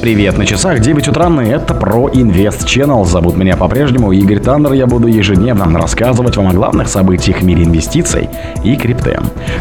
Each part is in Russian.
Привет, на часах 9 утра, и это про Invest Channel. Зовут меня по-прежнему Игорь Таннер. Я буду ежедневно рассказывать вам о главных событиях в мире инвестиций и крипты.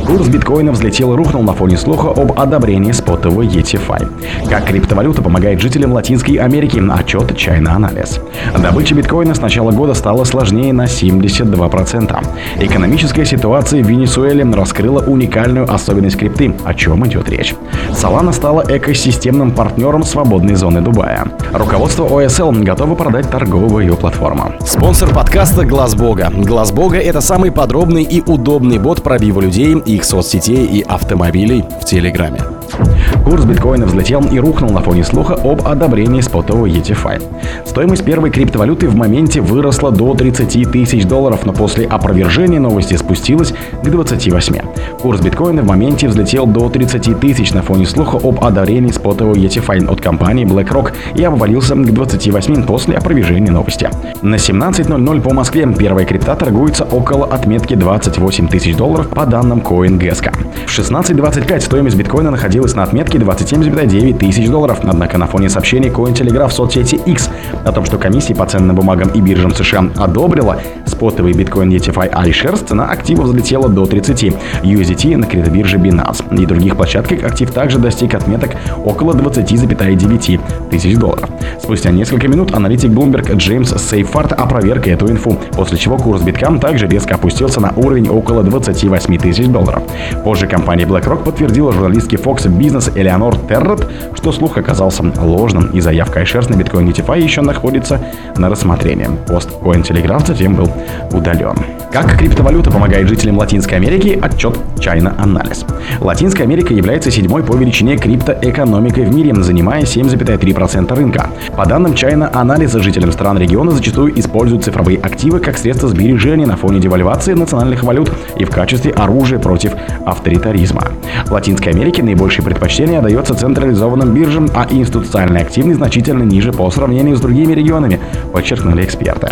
Курс биткоина взлетел и рухнул на фоне слуха об одобрении спотового ETFI. Как криптовалюта помогает жителям Латинской Америки? Отчет China Анализ. Добыча биткоина с начала года стала сложнее на 72%. Экономическая ситуация в Венесуэле раскрыла уникальную особенность крипты. О чем идет речь? Solana стала экосистемным партнером свободного свободной зоны Дубая. Руководство ОСЛ готово продать торговую платформу. Спонсор подкаста Глаз Бога. Глаз Бога это самый подробный и удобный бот пробива людей, их соцсетей и автомобилей в Телеграме. Курс биткоина взлетел и рухнул на фоне слуха об одобрении спотового ETFI. Стоимость первой криптовалюты в моменте выросла до 30 тысяч долларов, но после опровержения новости спустилась к 28. Курс биткоина в моменте взлетел до 30 тысяч на фоне слуха об одобрении спотового ETFI от компании BlackRock и обвалился к 28 после опровержения новости. На 17.00 по Москве первая крипта торгуется около отметки 28 тысяч долларов по данным CoinGeska. В 16.25 стоимость биткоина находилась на отметке 27,9 тысяч долларов. Однако на фоне сообщений Cointelegraph в соцсети X о том, что комиссия по ценным бумагам и биржам США одобрила спотовый биткоин ETFI iShares, цена актива взлетела до 30. USDT на криптобирже Binance и других площадках актив также достиг отметок около 20,9 тысяч долларов. Спустя несколько минут аналитик Bloomberg Джеймс Сейфарт опроверг эту инфу, после чего курс биткам также резко опустился на уровень около 28 тысяч долларов. Позже компания BlackRock подтвердила журналистке Fox Business Элеонор Террет, что слух оказался ложным и заявка iShares на биткоин ETFI еще находится на рассмотрении. Пост Cointelegraph затем был удален. Как криптовалюта помогает жителям Латинской Америки? Отчет China Analysis. Латинская Америка является седьмой по величине криптоэкономикой в мире, занимая 7,3% рынка. По данным China Analysis, жителям стран региона зачастую используют цифровые активы как средство сбережения на фоне девальвации национальных валют и в качестве оружия против авторитаризма. В Латинской Америке наибольшее предпочтение отдается централизованным биржам, а институциональная активность значительно ниже по сравнению с другими регионами, подчеркнули эксперты.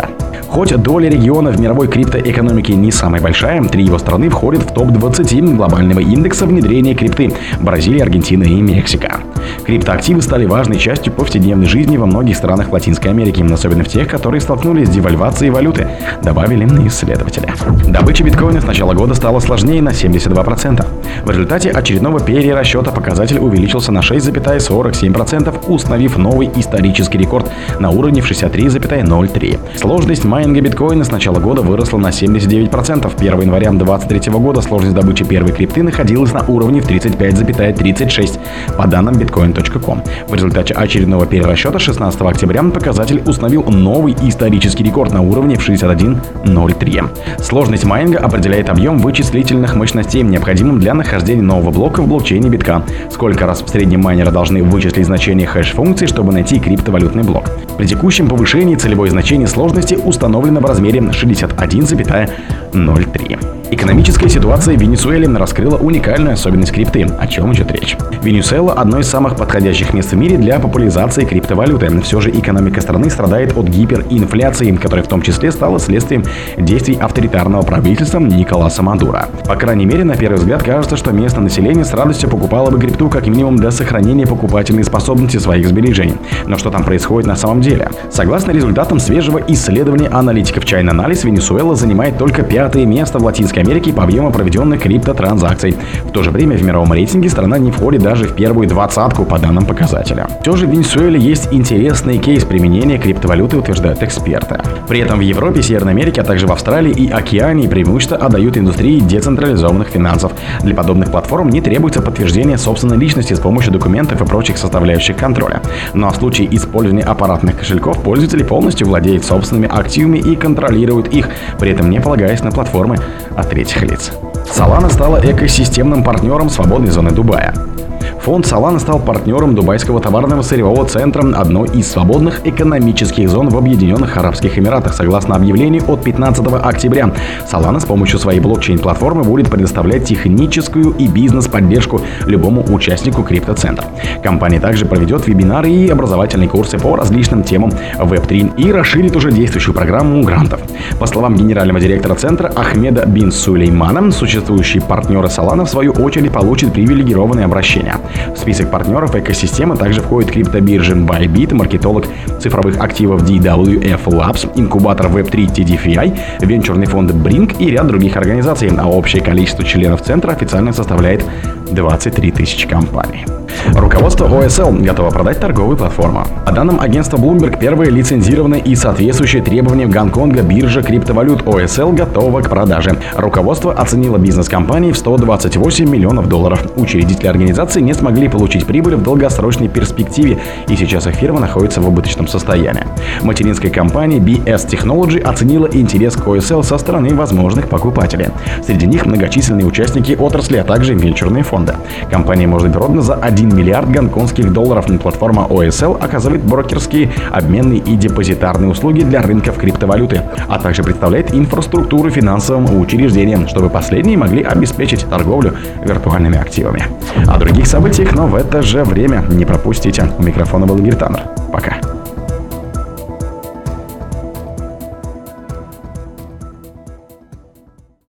Хоть доля региона в мировой криптоэкономике не самая большая, три его страны входят в топ-20 глобального индекса внедрения крипты – Бразилия, Аргентина и Мексика. Криптоактивы стали важной частью повседневной жизни во многих странах Латинской Америки, особенно в тех, которые столкнулись с девальвацией валюты, добавили исследователи. Добыча биткоина с начала года стала сложнее на 72%. В результате очередного перерасчета показатель увеличился на 6,47%, установив новый исторический рекорд на уровне в 63,03. Сложность майнинга биткоина с начала года выросла на 79%. 1 января 2023 года сложность добычи первой крипты находилась на уровне в 35,36 по данным bitcoin.com. В результате очередного перерасчета 16 октября показатель установил новый исторический рекорд на уровне в 61,03. Сложность майнинга определяет объем вычислительных мощностей, необходимым для нахождения нового блока в блокчейне битка. Сколько раз в среднем майнеры должны вычислить значение хэш-функции, чтобы найти криптовалютный блок. При текущем повышении целевое значение сложности установлено в размере 61,03. Экономическая ситуация в Венесуэле раскрыла уникальную особенность крипты. О чем идет речь? Венесуэла – одно из самых подходящих мест в мире для популяризации криптовалюты. Все же экономика страны страдает от гиперинфляции, которая в том числе стала следствием действий авторитарного правительства Николаса Мадура. По крайней мере, на первый взгляд кажется, что местное население с радостью покупало бы крипту как минимум для сохранения покупательной способности своих сбережений. Но что там происходит на самом деле? Согласно результатам свежего исследования аналитиков China Analysis, Венесуэла занимает только пятое место в Латинской Америки по объему проведенных криптотранзакций. В то же время в мировом рейтинге страна не входит даже в первую двадцатку по данным показателя. Все же в Венесуэле есть интересный кейс применения криптовалюты, утверждают эксперты. При этом в Европе, Северной Америке, а также в Австралии и Океании преимущество отдают индустрии децентрализованных финансов. Для подобных платформ не требуется подтверждение собственной личности с помощью документов и прочих составляющих контроля. Но в случае использования аппаратных кошельков пользователи полностью владеют собственными активами и контролируют их, при этом не полагаясь на платформы от третьих лиц. Solana стала экосистемным партнером свободной зоны Дубая. Фонд Solana стал партнером Дубайского товарного сырьевого центра, одной из свободных экономических зон в Объединенных Арабских Эмиратах, согласно объявлению от 15 октября. Solana с помощью своей блокчейн-платформы будет предоставлять техническую и бизнес-поддержку любому участнику криптоцентра. Компания также проведет вебинары и образовательные курсы по различным темам Web3 и расширит уже действующую программу грантов. По словам генерального директора центра Ахмеда Бин Сулеймана, существующие партнеры Solana в свою очередь получат привилегированное обращение. В список партнеров экосистемы также входит криптобиржи Bybit, маркетолог цифровых активов DWF Labs, инкубатор Web3 TDFI, венчурный фонд Brink и ряд других организаций, а общее количество членов центра официально составляет 23 тысячи компаний. Руководство OSL готово продать торговую платформу. По данным агентства Bloomberg, первая лицензированная и соответствующая требованиям Гонконга биржа криптовалют OSL готова к продаже. Руководство оценило бизнес компании в 128 миллионов долларов. Учредители организации не смогли получить прибыль в долгосрочной перспективе, и сейчас их фирма находится в убыточном состоянии. Материнская компания BS Technology оценила интерес к OSL со стороны возможных покупателей. Среди них многочисленные участники отрасли, а также венчурные фонды. Компания может продана за 1 миллиард гонконгских долларов. Платформа OSL оказывает брокерские, обменные и депозитарные услуги для рынков криптовалюты, а также представляет инфраструктуру финансовым учреждениям, чтобы последние могли обеспечить торговлю виртуальными активами. О других событиях, но в это же время не пропустите. У микрофона был Игорь Таннер. Пока.